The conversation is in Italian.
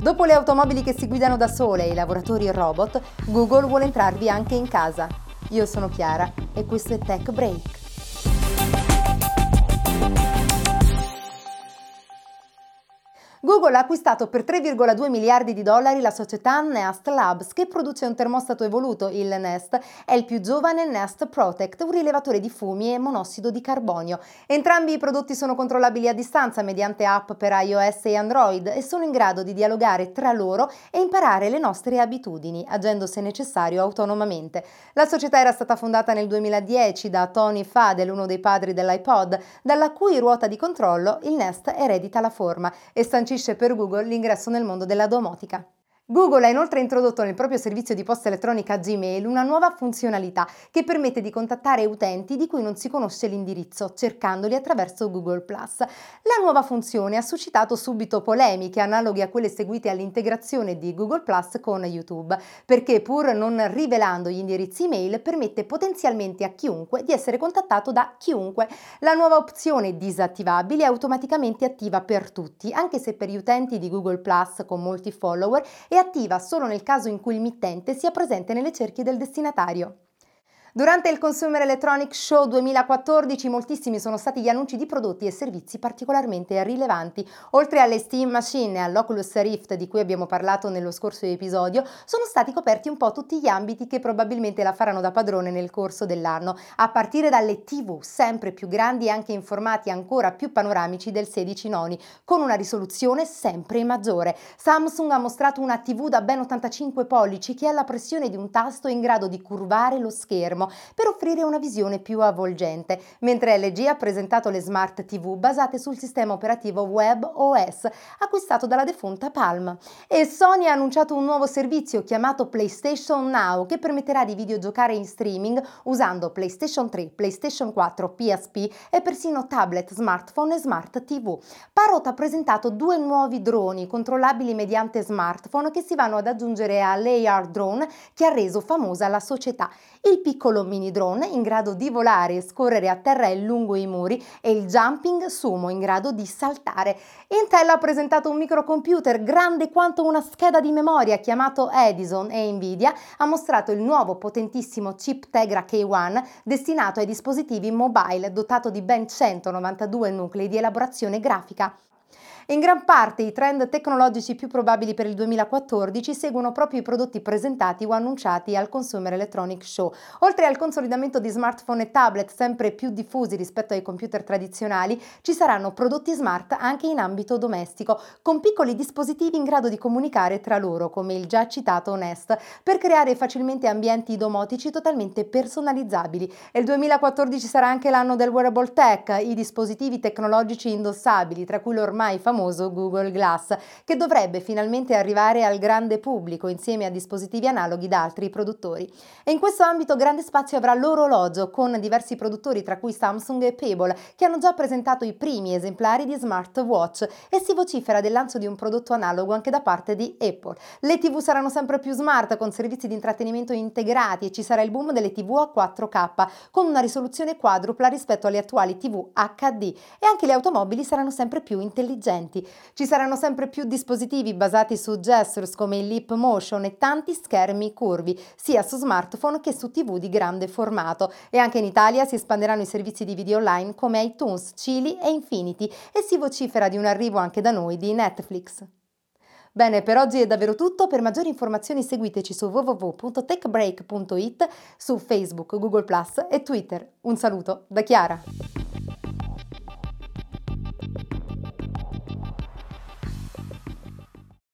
Dopo le automobili che si guidano da sole e i lavoratori robot, Google vuole entrarvi anche in casa. Io sono Chiara e questo è Tech Break. Google ha acquistato per 3,2 miliardi di dollari la società Nest Labs che produce un termostato evoluto, il Nest, è il più giovane Nest Protect, un rilevatore di fumi e monossido di carbonio. Entrambi i prodotti sono controllabili a distanza mediante app per iOS e Android e sono in grado di dialogare tra loro e imparare le nostre abitudini, agendo se necessario autonomamente. La società era stata fondata nel 2010 da Tony Fadel, uno dei padri dell'iPod, dalla cui ruota di controllo il Nest eredita la forma e sancisce sancisce per Google l'ingresso nel mondo della domotica. Google ha inoltre introdotto nel proprio servizio di posta elettronica Gmail una nuova funzionalità che permette di contattare utenti di cui non si conosce l'indirizzo, cercandoli attraverso Google ⁇ La nuova funzione ha suscitato subito polemiche analoghe a quelle seguite all'integrazione di Google ⁇ con YouTube, perché pur non rivelando gli indirizzi email permette potenzialmente a chiunque di essere contattato da chiunque. La nuova opzione disattivabile è automaticamente attiva per tutti, anche se per gli utenti di Google ⁇ con molti follower è attiva solo nel caso in cui il mittente sia presente nelle cerchie del destinatario. Durante il Consumer Electronic Show 2014 moltissimi sono stati gli annunci di prodotti e servizi particolarmente rilevanti. Oltre alle Steam Machine e all'Oculus Rift di cui abbiamo parlato nello scorso episodio, sono stati coperti un po' tutti gli ambiti che probabilmente la faranno da padrone nel corso dell'anno, a partire dalle TV sempre più grandi e anche in formati ancora più panoramici del 16 noni, con una risoluzione sempre maggiore. Samsung ha mostrato una TV da ben 85 pollici che ha la pressione di un tasto in grado di curvare lo schermo schermo per offrire una visione più avvolgente, mentre LG ha presentato le smart TV basate sul sistema operativo Web OS acquistato dalla defunta Palm. E Sony ha annunciato un nuovo servizio chiamato PlayStation Now che permetterà di videogiocare in streaming usando PlayStation 3, PlayStation 4, PSP e persino tablet, smartphone e smart TV. Parrot ha presentato due nuovi droni controllabili mediante smartphone che si vanno ad aggiungere all'AR Drone che ha reso famosa la società. Il piccolo piccolo mini drone in grado di volare e scorrere a terra e lungo i muri e il jumping sumo in grado di saltare. Intel ha presentato un microcomputer grande quanto una scheda di memoria chiamato Edison e Nvidia ha mostrato il nuovo potentissimo chip Tegra K1 destinato ai dispositivi mobile dotato di ben 192 nuclei di elaborazione grafica. In gran parte i trend tecnologici più probabili per il 2014 seguono proprio i prodotti presentati o annunciati al Consumer Electronic Show. Oltre al consolidamento di smartphone e tablet sempre più diffusi rispetto ai computer tradizionali, ci saranno prodotti smart anche in ambito domestico, con piccoli dispositivi in grado di comunicare tra loro, come il già citato Nest, per creare facilmente ambienti domotici totalmente personalizzabili. E il 2014 sarà anche l'anno del wearable tech, i dispositivi tecnologici indossabili, tra cui l'ormai famoso famoso Google Glass, che dovrebbe finalmente arrivare al grande pubblico insieme a dispositivi analoghi da altri produttori. E in questo ambito grande spazio avrà l'orologio con diversi produttori tra cui Samsung e Pebble che hanno già presentato i primi esemplari di smartwatch e si vocifera del lancio di un prodotto analogo anche da parte di Apple. Le TV saranno sempre più smart con servizi di intrattenimento integrati e ci sarà il boom delle TV a 4K con una risoluzione quadrupla rispetto alle attuali TV HD e anche le automobili saranno sempre più intelligenti utenti. Ci saranno sempre più dispositivi basati su gestures come il Leap Motion e tanti schermi curvi, sia su smartphone che su TV di grande formato. E anche in Italia si espanderanno i servizi di video online come iTunes, Chili e Infinity e si vocifera di un arrivo anche da noi di Netflix. Bene, per oggi è davvero tutto. Per maggiori informazioni seguiteci su www.techbreak.it, su Facebook, Google Plus e Twitter. Un saluto da Chiara.